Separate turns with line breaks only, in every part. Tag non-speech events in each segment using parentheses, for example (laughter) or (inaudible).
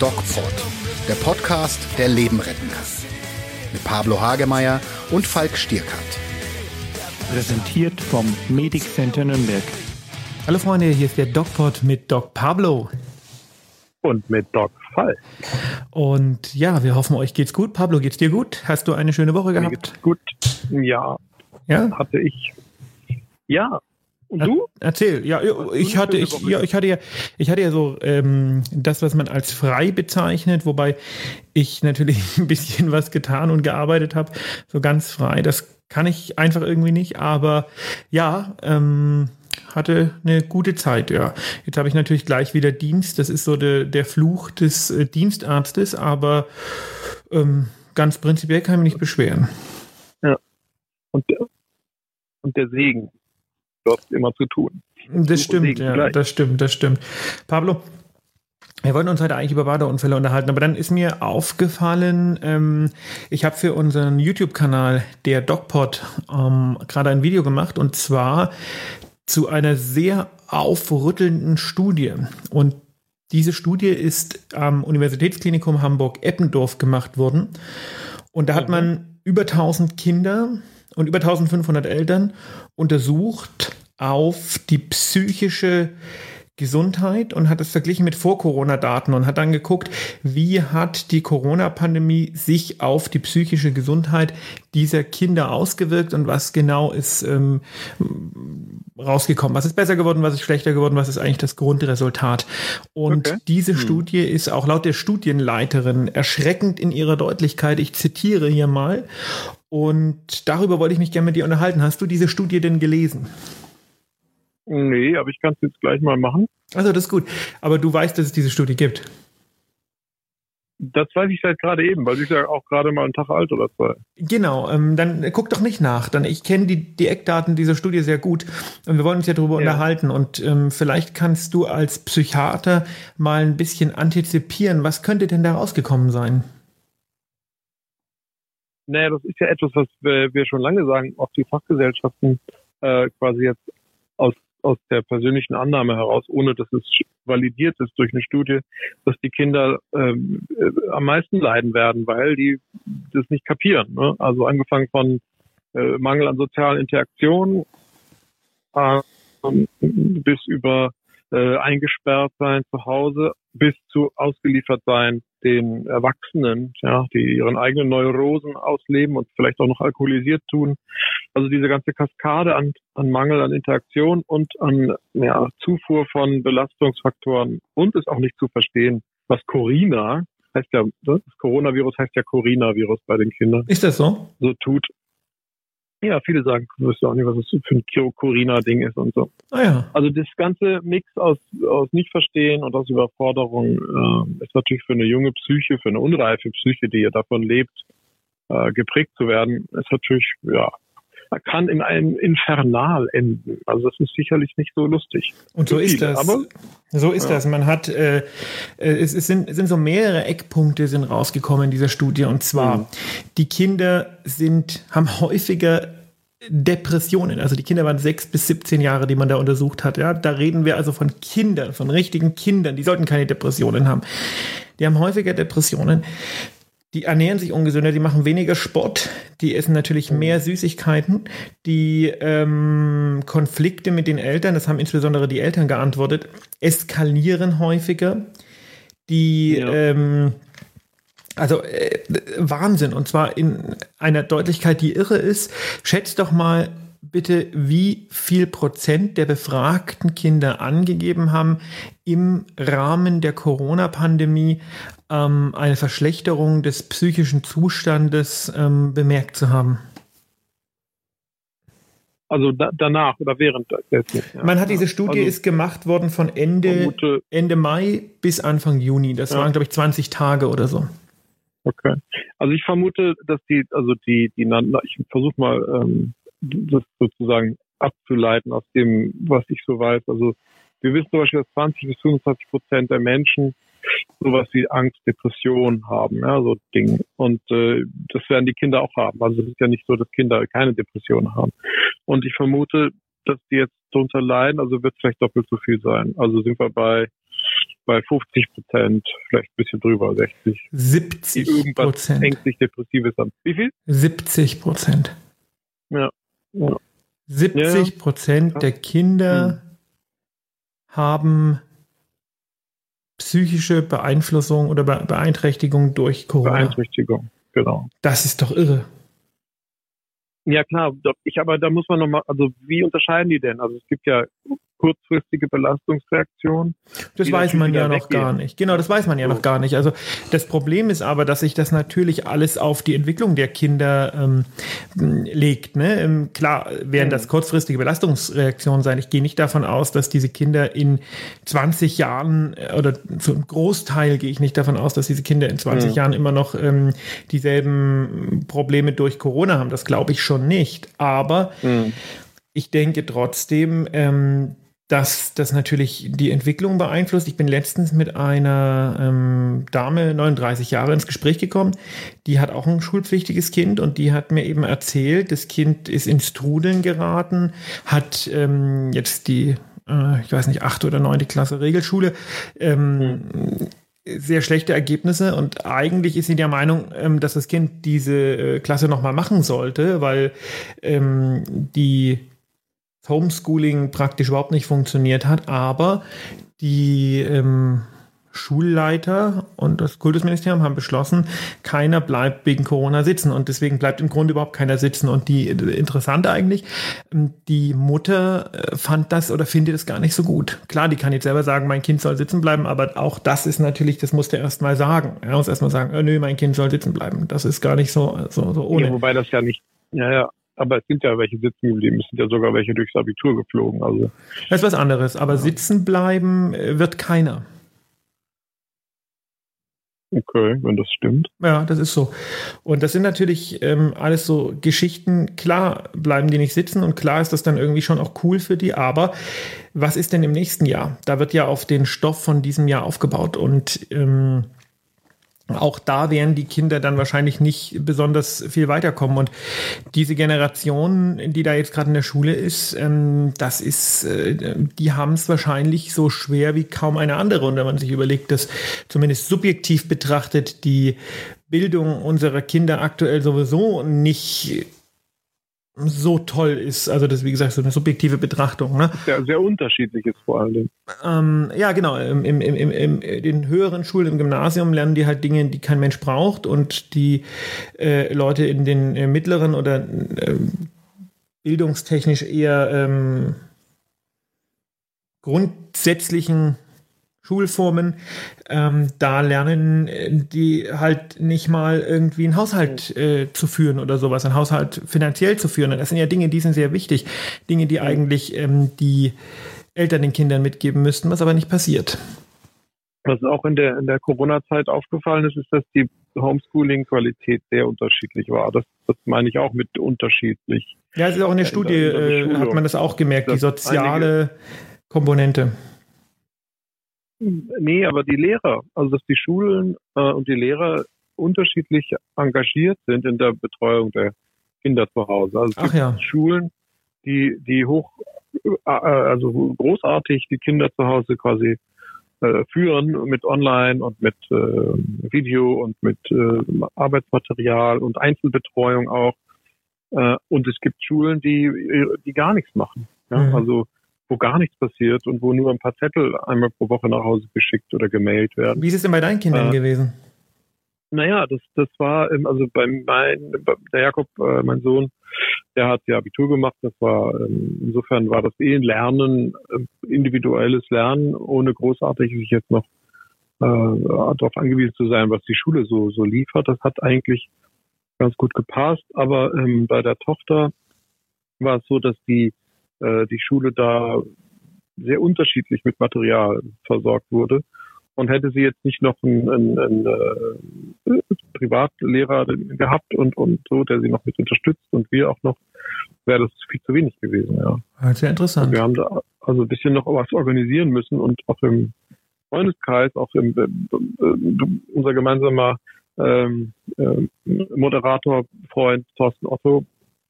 DocPod, der Podcast, der Leben retten kann. Mit Pablo Hagemeier und Falk Stierkart.
Präsentiert vom Medic Center Nürnberg. Hallo Freunde, hier ist der DocPod mit Doc Pablo.
Und mit Doc Falk.
Und ja, wir hoffen, euch geht's gut. Pablo, geht's dir gut? Hast du eine schöne Woche gehabt? Mir geht's
gut. Ja. Ja. Hatte ich. Ja, und du?
Erzähl. Ja, ich hatte, ich, ja, ich hatte ja, ich hatte ja so ähm, das, was man als frei bezeichnet, wobei ich natürlich (laughs) ein bisschen was getan und gearbeitet habe. So ganz frei, das kann ich einfach irgendwie nicht. Aber ja, ähm, hatte eine gute Zeit, ja. Jetzt habe ich natürlich gleich wieder Dienst. Das ist so de, der Fluch des äh, Dienstarztes, aber ähm, ganz prinzipiell kann ich mich nicht beschweren.
Ja. Und der, und der Segen dort immer zu tun.
Das stimmt, ja, gleich. das stimmt, das stimmt. Pablo, wir wollten uns heute eigentlich über Badeunfälle unterhalten, aber dann ist mir aufgefallen, ähm, ich habe für unseren YouTube-Kanal, der DocPod, ähm, gerade ein Video gemacht und zwar zu einer sehr aufrüttelnden Studie. Und diese Studie ist am Universitätsklinikum Hamburg-Eppendorf gemacht worden. Und da hat mhm. man über 1000 Kinder und über 1500 Eltern untersucht auf die psychische Gesundheit und hat es verglichen mit Vor-Corona-Daten und hat dann geguckt, wie hat die Corona-Pandemie sich auf die psychische Gesundheit dieser Kinder ausgewirkt und was genau ist ähm, rausgekommen. Was ist besser geworden, was ist schlechter geworden, was ist eigentlich das Grundresultat. Und okay. diese hm. Studie ist auch laut der Studienleiterin erschreckend in ihrer Deutlichkeit. Ich zitiere hier mal. Und darüber wollte ich mich gerne mit dir unterhalten. Hast du diese Studie denn gelesen?
Nee, aber ich kann es jetzt gleich mal machen.
Also das ist gut. Aber du weißt, dass es diese Studie gibt.
Das weiß ich seit gerade eben, weil sie ist ja auch gerade mal einen Tag alt oder zwei.
Genau, ähm, dann guck doch nicht nach. Dann ich kenne die, die Eckdaten dieser Studie sehr gut und wir wollen uns ja darüber ja. unterhalten. Und ähm, vielleicht kannst du als Psychiater mal ein bisschen antizipieren, was könnte denn da rausgekommen sein?
Naja, das ist ja etwas, was wir, wir schon lange sagen, auch die Fachgesellschaften äh, quasi jetzt aus aus der persönlichen Annahme heraus, ohne dass es validiert ist durch eine Studie, dass die Kinder ähm, äh, am meisten leiden werden, weil die das nicht kapieren. Ne? Also angefangen von äh, Mangel an sozialen Interaktionen äh, bis über äh, eingesperrt sein zu Hause bis zu ausgeliefert sein den Erwachsenen, ja, die ihren eigenen Neurosen ausleben und vielleicht auch noch alkoholisiert tun. Also diese ganze Kaskade an, an Mangel an Interaktion und an ja, Zufuhr von Belastungsfaktoren und ist auch nicht zu verstehen, was Corina heißt ja, das Coronavirus heißt ja Corina-Virus bei den Kindern.
Ist das so?
So tut. Ja, viele sagen, du wirst auch nicht, was das für ein Corina-Ding ist und so. Ah, ja. Also das ganze Mix aus, aus Nichtverstehen und aus Überforderung äh, ist natürlich für eine junge Psyche, für eine unreife Psyche, die ja davon lebt, äh, geprägt zu werden, ist natürlich, ja, kann in einem Infernal enden. Also das ist sicherlich nicht so lustig.
Und so ist das. Aber, so ist ja. das. Man hat, äh, äh, es, es sind, sind so mehrere Eckpunkte sind rausgekommen in dieser Studie. Und zwar, mhm. die Kinder sind, haben häufiger Depressionen. Also die Kinder waren sechs bis 17 Jahre, die man da untersucht hat. Ja, da reden wir also von Kindern, von richtigen Kindern. Die sollten keine Depressionen haben. Die haben häufiger Depressionen die ernähren sich ungesünder, die machen weniger Sport, die essen natürlich mhm. mehr Süßigkeiten, die ähm, Konflikte mit den Eltern, das haben insbesondere die Eltern geantwortet, eskalieren häufiger, die ja. ähm, also äh, Wahnsinn und zwar in einer Deutlichkeit, die irre ist. Schätzt doch mal bitte, wie viel Prozent der befragten Kinder angegeben haben, im Rahmen der Corona-Pandemie ähm, eine Verschlechterung des psychischen Zustandes ähm, bemerkt zu haben?
Also da, danach oder während
dessen. Ja. Man hat diese Studie also, ist gemacht worden von Ende, vermute, Ende Mai bis Anfang Juni. Das ja. waren, glaube ich, 20 Tage oder so.
Okay. Also ich vermute, dass die, also die, die, ich versuche mal ähm, das sozusagen abzuleiten aus dem, was ich so weiß. Also wir wissen zum Beispiel, dass 20 bis 25 Prozent der Menschen sowas wie Angst, Depression haben, ja, so Dinge. Und äh, das werden die Kinder auch haben. Also es ist ja nicht so, dass Kinder keine Depression haben. Und ich vermute, dass die jetzt darunter leiden, also wird es vielleicht doppelt so viel sein. Also sind wir bei bei 50 Prozent, vielleicht ein bisschen drüber, 60.
70 Prozent.
ängstlich depressives an.
Wie viel? 70 Prozent.
Ja. ja.
70 Prozent ja. der Kinder hm. haben psychische Beeinflussung oder Beeinträchtigung durch Corona.
Beeinträchtigung, genau.
Das ist doch irre.
Ja klar, ich aber da muss man nochmal, also wie unterscheiden die denn? Also es gibt ja kurzfristige Belastungsreaktion.
Das weiß man ja noch weggehen. gar nicht. Genau, das weiß man ja so. noch gar nicht. Also das Problem ist aber, dass sich das natürlich alles auf die Entwicklung der Kinder ähm, legt. Ne? Ähm, klar werden das kurzfristige Belastungsreaktionen sein. Ich gehe nicht davon aus, dass diese Kinder in 20 Jahren äh, oder einen Großteil gehe ich nicht davon aus, dass diese Kinder in 20 mhm. Jahren immer noch ähm, dieselben Probleme durch Corona haben. Das glaube ich schon nicht. Aber mhm ich denke trotzdem, ähm, dass das natürlich die Entwicklung beeinflusst. Ich bin letztens mit einer ähm, Dame, 39 Jahre, ins Gespräch gekommen. Die hat auch ein schulpflichtiges Kind und die hat mir eben erzählt, das Kind ist ins Trudeln geraten, hat ähm, jetzt die, äh, ich weiß nicht, achte oder neunte Klasse Regelschule. Ähm, mhm sehr schlechte Ergebnisse und eigentlich ist sie der Meinung, ähm, dass das Kind diese äh, Klasse nochmal machen sollte, weil ähm, die Homeschooling praktisch überhaupt nicht funktioniert hat, aber die ähm, Schulleiter und das Kultusministerium haben beschlossen, keiner bleibt wegen Corona sitzen und deswegen bleibt im Grunde überhaupt keiner sitzen. Und die interessante eigentlich, ähm, die Mutter äh, fand das oder findet es gar nicht so gut. Klar, die kann jetzt selber sagen, mein Kind soll sitzen bleiben, aber auch das ist natürlich, das muss der erst mal sagen. Er muss erst mal sagen, oh, nö, mein Kind soll sitzen bleiben. Das ist gar nicht so, so, so ohne.
Ja, wobei das ja nicht, ja, ja, aber es sind ja welche sitzen geblieben. Es sind ja sogar welche durchs Abitur geflogen. Also.
Das ist was anderes. Aber ja. sitzen bleiben äh, wird keiner.
Okay, wenn das stimmt.
Ja, das ist so. Und das sind natürlich ähm, alles so Geschichten. Klar bleiben die nicht sitzen und klar ist das dann irgendwie schon auch cool für die. Aber was ist denn im nächsten Jahr? Da wird ja auf den Stoff von diesem Jahr aufgebaut und ähm, auch da werden die Kinder dann wahrscheinlich nicht besonders viel weiterkommen. Und diese Generation, die da jetzt gerade in der Schule ist, ähm, das ist, äh, die haben es wahrscheinlich so schwer wie kaum eine andere. Und wenn man sich überlegt, dass zumindest subjektiv betrachtet die Bildung unserer Kinder aktuell sowieso nicht so toll ist. Also das ist, wie gesagt, so eine subjektive Betrachtung. Ne?
Ja, sehr unterschiedlich ist vor allem.
Ähm, ja, genau. Im, im, im, im, in den höheren Schulen, im Gymnasium lernen die halt Dinge, die kein Mensch braucht und die äh, Leute in den äh, mittleren oder äh, bildungstechnisch eher ähm, grundsätzlichen Schulformen, ähm, da lernen äh, die halt nicht mal irgendwie einen Haushalt äh, zu führen oder sowas, einen Haushalt finanziell zu führen. Und das sind ja Dinge, die sind sehr wichtig. Dinge, die eigentlich ähm, die Eltern den Kindern mitgeben müssten, was aber nicht passiert.
Was auch in der, in der Corona-Zeit aufgefallen ist, ist, dass die Homeschooling-Qualität sehr unterschiedlich war. Das, das meine ich auch mit unterschiedlich.
Ja, es ist auch in der Studie, in der, in der äh, hat man das auch gemerkt, die soziale Komponente.
Nee, aber die Lehrer, also dass die Schulen äh, und die Lehrer unterschiedlich engagiert sind in der Betreuung der Kinder zu Hause. Also es
Ach gibt ja.
Schulen, die, die hoch, äh, also großartig die Kinder zu Hause quasi äh, führen mit Online und mit äh, Video und mit äh, Arbeitsmaterial und Einzelbetreuung auch. Äh, und es gibt Schulen, die, die gar nichts machen. Ja? Mhm. Also wo gar nichts passiert und wo nur ein paar Zettel einmal pro Woche nach Hause geschickt oder gemailt werden.
Wie ist es denn bei deinen Kindern äh, gewesen?
Naja, das, das war, also bei mein, der Jakob, äh, mein Sohn, der hat ja Abitur gemacht. Das war, ähm, insofern war das eh ein Lernen, äh, individuelles Lernen, ohne großartig sich jetzt noch äh, darauf angewiesen zu sein, was die Schule so, so liefert. Das hat eigentlich ganz gut gepasst. Aber ähm, bei der Tochter war es so, dass die äh, die Schule da sehr unterschiedlich mit Material versorgt wurde. Und hätte sie jetzt nicht noch einen, einen, einen äh, Privatlehrer gehabt und, und so, der sie noch mit unterstützt und wir auch noch, wäre das viel zu wenig gewesen, ja.
Sehr interessant.
wir haben da also ein bisschen noch was organisieren müssen und auch im Freundeskreis, auch im, äh, unser gemeinsamer ähm, äh, Moderator, Freund Thorsten Otto,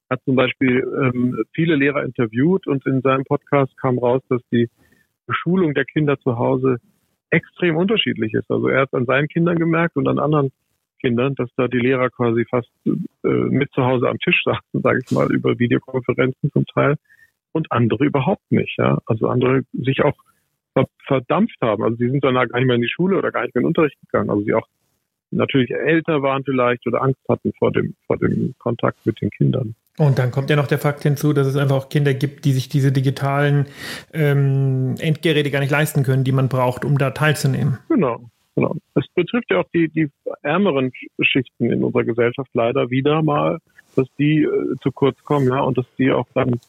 hat zum Beispiel ähm, viele Lehrer interviewt und in seinem Podcast kam raus, dass die Beschulung der Kinder zu Hause extrem unterschiedlich ist. Also er hat an seinen Kindern gemerkt und an anderen Kindern, dass da die Lehrer quasi fast äh, mit zu Hause am Tisch saßen, sage ich mal, über Videokonferenzen zum Teil und andere überhaupt nicht. Ja? Also andere sich auch verdampft haben. Also die sind dann gar nicht mehr in die Schule oder gar nicht mehr in den Unterricht gegangen. Also sie auch natürlich älter waren vielleicht oder Angst hatten vor dem, vor dem Kontakt mit den Kindern.
Und dann kommt ja noch der Fakt hinzu, dass es einfach auch Kinder gibt, die sich diese digitalen ähm, Endgeräte gar nicht leisten können, die man braucht, um da teilzunehmen.
Genau, genau. Es betrifft ja auch die, die ärmeren Schichten in unserer Gesellschaft leider wieder mal, dass die äh, zu kurz kommen, ja, und dass die auch dann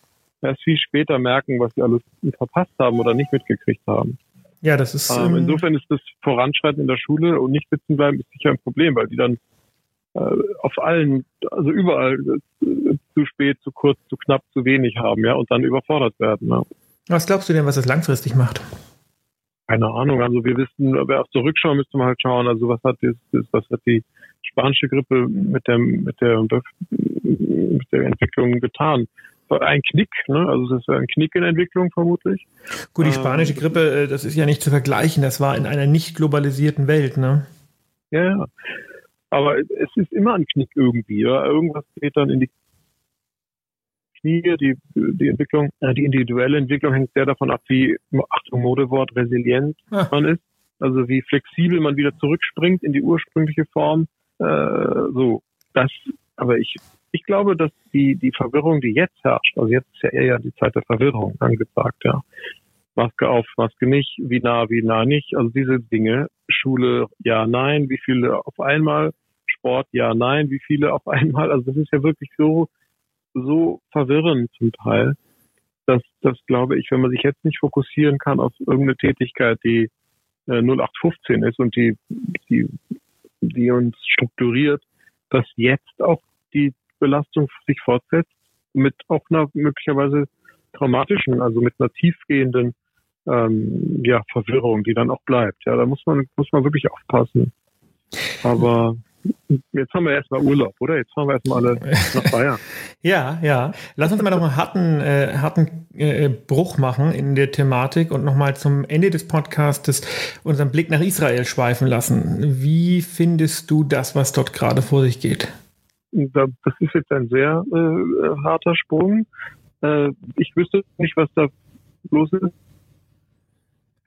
erst viel später merken, was sie alles verpasst haben oder nicht mitgekriegt haben.
Ja, das ist.
Ähm, ähm, insofern ist das Voranschreiten in der Schule und nicht sitzen bleiben ist sicher ein Problem, weil die dann äh, auf allen, also überall äh, zu spät, zu kurz, zu knapp, zu wenig haben, ja, und dann überfordert werden. Ja.
Was glaubst du denn, was es langfristig macht?
Keine Ahnung. Also wir wissen, wer auf zurückschauen müsste man halt schauen. Also was hat das, was hat die spanische Grippe mit der mit der mit der Entwicklung getan? ein Knick, ne? also es ist ein Knick in Entwicklung vermutlich.
Gut, die spanische ähm, Grippe, äh, das ist ja nicht zu vergleichen, das war in einer nicht globalisierten Welt, ne?
Ja, ja. Aber es ist immer ein Knick irgendwie, ja? irgendwas geht dann in die Knie, die, die Entwicklung, äh, die individuelle Entwicklung hängt sehr davon ab, wie, Achtung, Modewort, resilient ah. man ist, also wie flexibel man wieder zurückspringt in die ursprüngliche Form, äh, so, das, aber ich ich glaube, dass die, die Verwirrung, die jetzt herrscht, also jetzt ist ja eher die Zeit der Verwirrung angesagt, ja. Maske auf, Maske nicht, wie nah, wie nah nicht, also diese Dinge, Schule, ja, nein, wie viele auf einmal, Sport, ja, nein, wie viele auf einmal, also das ist ja wirklich so, so verwirrend zum Teil, dass, das glaube ich, wenn man sich jetzt nicht fokussieren kann auf irgendeine Tätigkeit, die äh, 0815 ist und die, die, die uns strukturiert, dass jetzt auch die Belastung sich fortsetzt, mit auch einer möglicherweise traumatischen, also mit einer tiefgehenden ähm, ja, Verwirrung, die dann auch bleibt. Ja, da muss man, muss man wirklich aufpassen. Aber jetzt haben wir erstmal Urlaub, oder? Jetzt fahren wir erstmal alle nach Bayern. (laughs)
ja, ja. Lass uns mal noch einen harten, äh, harten äh, Bruch machen in der Thematik und nochmal zum Ende des Podcasts unseren Blick nach Israel schweifen lassen. Wie findest du das, was dort gerade vor sich geht?
das ist jetzt ein sehr äh, harter Sprung. Äh, ich wüsste nicht, was da los ist.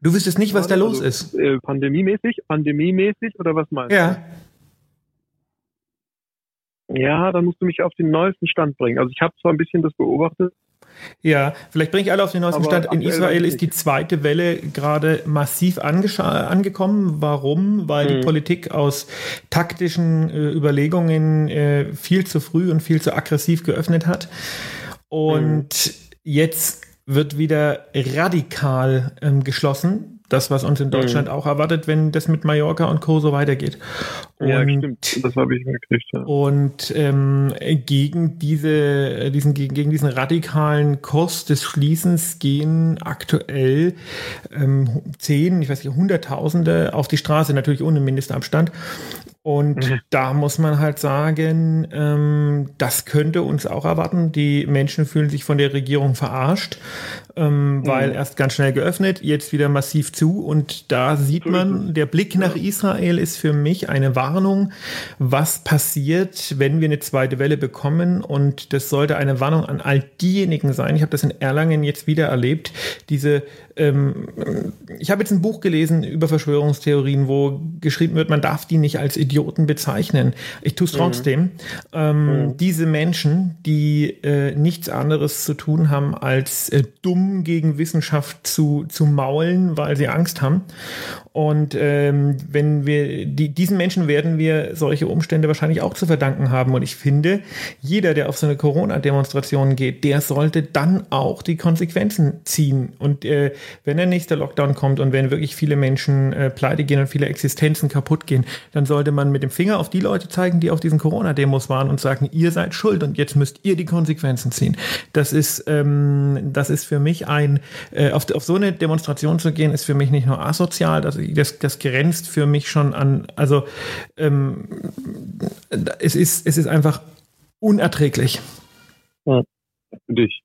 Du wüsstest nicht, was da los also, ist?
Äh, pandemiemäßig? Pandemiemäßig oder was meinst du? Ja, dann musst du mich auf den neuesten Stand bringen. Also ich habe zwar ein bisschen das beobachtet,
ja, vielleicht bringe ich alle auf den neuesten Stand. In Israel ist die zweite Welle gerade massiv angekommen. Warum? Weil mhm. die Politik aus taktischen äh, Überlegungen äh, viel zu früh und viel zu aggressiv geöffnet hat. Und mhm. jetzt wird wieder radikal ähm, geschlossen das, was uns in Deutschland mhm. auch erwartet, wenn das mit Mallorca und Co. so weitergeht.
Und, ja, stimmt. Das habe ich gekriegt. Ja.
Und ähm, gegen diese, diesen, gegen, gegen diesen radikalen Kurs des Schließens gehen aktuell ähm, zehn, ich weiß nicht, Hunderttausende auf die Straße, natürlich ohne Mindestabstand. Und mhm. da muss man halt sagen, ähm, das könnte uns auch erwarten. Die Menschen fühlen sich von der Regierung verarscht, ähm, mhm. weil erst ganz schnell geöffnet, jetzt wieder massiv zu. Und da sieht man, der Blick nach Israel ist für mich eine Warnung, was passiert, wenn wir eine zweite Welle bekommen. Und das sollte eine Warnung an all diejenigen sein. Ich habe das in Erlangen jetzt wieder erlebt. Diese, ähm, ich habe jetzt ein Buch gelesen über Verschwörungstheorien, wo geschrieben wird, man darf die nicht als Idioten bezeichnen. Ich tue es mhm. trotzdem. Mhm. Ähm, mhm. Diese Menschen, die äh, nichts anderes zu tun haben, als äh, dumm gegen Wissenschaft zu, zu maulen, weil sie Angst haben. Und ähm, wenn wir die, diesen Menschen werden wir solche Umstände wahrscheinlich auch zu verdanken haben. Und ich finde, jeder, der auf so eine Corona-Demonstration geht, der sollte dann auch die Konsequenzen ziehen. Und äh, wenn der nächste Lockdown kommt und wenn wirklich viele Menschen äh, pleite gehen und viele Existenzen kaputt gehen, dann sollte man mit dem Finger auf die Leute zeigen, die auf diesen Corona-Demos waren und sagen, ihr seid schuld und jetzt müsst ihr die Konsequenzen ziehen. Das ist, ähm, das ist für mich ein, äh, auf, auf so eine Demonstration zu gehen, ist für mich nicht nur asozial, das das, das grenzt für mich schon an, also ähm, es, ist, es ist einfach unerträglich.
Ja, für dich.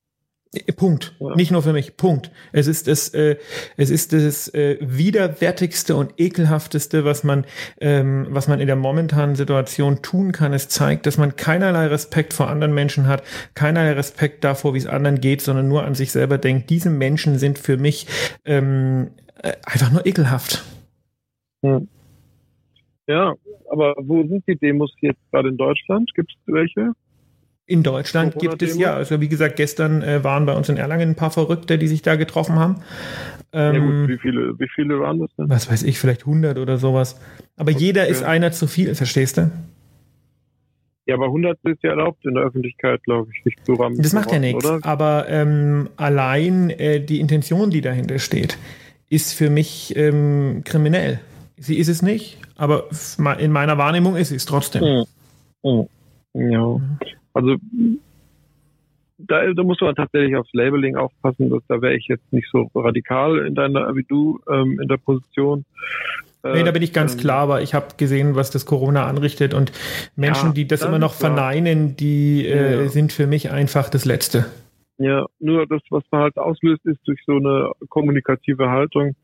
Punkt. Ja. Nicht nur für mich. Punkt. Es ist das, äh, es ist das äh, widerwärtigste und ekelhafteste, was man, ähm, was man in der momentanen Situation tun kann. Es zeigt, dass man keinerlei Respekt vor anderen Menschen hat, keinerlei Respekt davor, wie es anderen geht, sondern nur an sich selber denkt. Diese Menschen sind für mich ähm, äh, einfach nur ekelhaft.
Hm. Ja, aber wo sind die Demos jetzt gerade in Deutschland? Gibt es welche?
In Deutschland gibt es ja, also wie gesagt, gestern äh, waren bei uns in Erlangen ein paar Verrückte, die sich da getroffen haben.
Ähm, ja gut, wie viele, wie viele waren das denn?
Was weiß ich, vielleicht 100 oder sowas. Aber okay. jeder ist einer zu viel, verstehst du?
Ja, aber 100 ist ja erlaubt in der Öffentlichkeit, glaube ich, nicht
zu rammen. Das macht ja nichts, aber ähm, allein äh, die Intention, die dahinter steht, ist für mich ähm, kriminell. Sie ist es nicht, aber in meiner Wahrnehmung ist sie es trotzdem. Mhm.
Mhm. Ja. Also da, da muss man tatsächlich aufs Labeling aufpassen, dass da wäre ich jetzt nicht so radikal in deiner wie du ähm, in der Position.
Nee, da bin ich ganz ähm, klar, aber ich habe gesehen, was das Corona anrichtet und Menschen, ja, die das immer noch verneinen, die äh, ja. sind für mich einfach das Letzte.
Ja, nur das, was man halt auslöst, ist durch so eine kommunikative Haltung,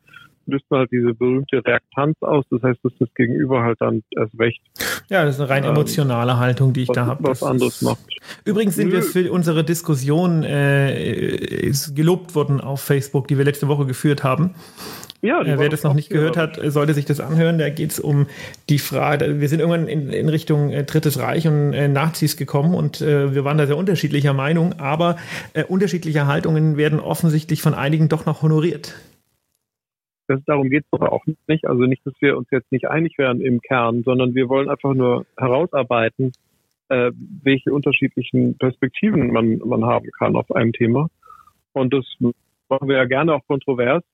löst man halt diese berühmte Reaktanz aus. Das heißt, dass das Gegenüber halt dann erst recht.
Ja, das ist eine rein ähm, emotionale Haltung, die ich
was,
da habe.
Was anderes macht.
Übrigens sind Nö. wir für unsere Diskussion äh, gelobt worden auf Facebook, die wir letzte Woche geführt haben. Ja, äh, wer das noch nicht gehört hat, sollte sich das anhören. Da geht es um die Frage, wir sind irgendwann in, in Richtung äh, Drittes Reich und äh, Nazis gekommen und äh, wir waren da sehr unterschiedlicher Meinung, aber äh, unterschiedliche Haltungen werden offensichtlich von einigen doch noch honoriert.
Das, darum geht es aber auch nicht. Also nicht, dass wir uns jetzt nicht einig werden im Kern, sondern wir wollen einfach nur herausarbeiten, äh, welche unterschiedlichen Perspektiven man, man haben kann auf ein Thema. Und das machen wir ja gerne auch kontrovers,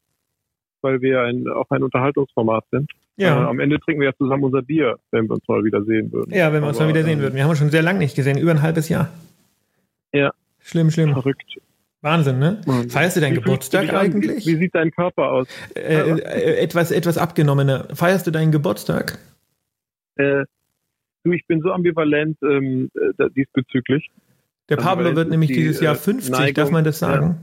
weil wir ein, auch ein Unterhaltungsformat sind. Ja. Äh, am Ende trinken wir ja zusammen unser Bier, wenn wir uns mal wieder sehen würden.
Ja, wenn wir uns mal wieder sehen ähm, würden. Wir haben uns schon sehr lange nicht gesehen, über ein halbes Jahr.
Ja.
Schlimm, schlimm.
Verrückt.
Wahnsinn, ne? Wahnsinn. Feierst du deinen wie Geburtstag eigentlich?
Wie, wie, sieht dein Körper aus?
Äh, äh, etwas, etwas abgenommener. Feierst du deinen Geburtstag?
Äh, du, ich bin so ambivalent ähm, äh, diesbezüglich.
Der Pablo wird nämlich die, dieses Jahr 50, äh, Neigung, darf man das sagen? Ja,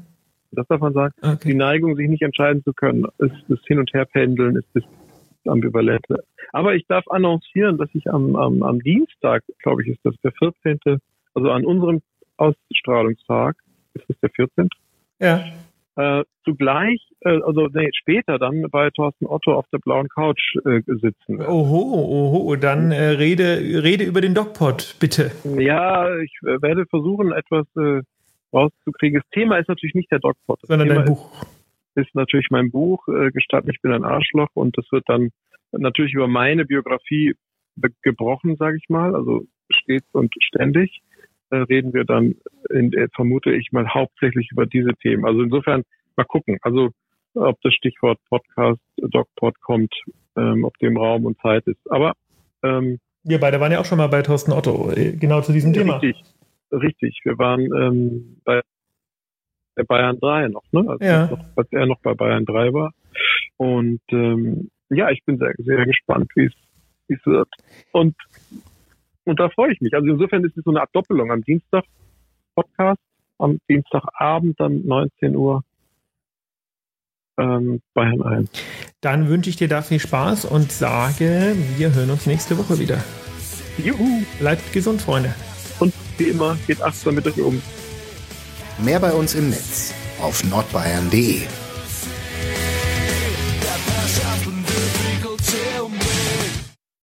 das darf man sagen. Okay. Die Neigung, sich nicht entscheiden zu können, ist das Hin- und Herpendeln, ist das Ambivalente. Aber ich darf annoncieren, dass ich am, am, am Dienstag, glaube ich, ist das der 14., also an unserem Ausstrahlungstag, ist es der 14.
Ja.
Äh, zugleich, äh, also nee, später dann bei Thorsten Otto auf der blauen Couch äh, sitzen.
Oho, oho, dann äh, rede, rede über den Dogpot, bitte.
Ja, ich äh, werde versuchen, etwas äh, rauszukriegen. Das Thema ist natürlich nicht der Dogpot.
Sondern
Thema
dein Buch.
Ist, ist natürlich mein Buch, Gestatten, ich bin ein Arschloch und das wird dann natürlich über meine Biografie gebrochen, sage ich mal, also stets und ständig reden wir dann, in, äh, vermute ich mal, hauptsächlich über diese Themen. Also insofern mal gucken. Also ob das Stichwort Podcast, DocPod kommt, ähm, ob dem Raum und Zeit ist. Aber ähm,
wir beide waren ja auch schon mal bei Thorsten Otto, äh, genau zu diesem Thema.
Richtig, richtig. Wir waren ähm, bei Bayern 3 noch, ne?
Also ja.
noch, als er noch bei Bayern 3 war. Und ähm, ja, ich bin sehr, sehr gespannt, wie es wird. Und und da freue ich mich. Also insofern ist es so eine Art Doppelung. Am Dienstag Podcast, am Dienstagabend dann 19 Uhr ähm, Bayern 1.
Dann wünsche ich dir da viel Spaß und sage, wir hören uns nächste Woche wieder.
Juhu.
Bleibt gesund, Freunde.
Und wie immer, geht achtsam mit euch um.
Mehr bei uns im Netz auf nordbayern.de.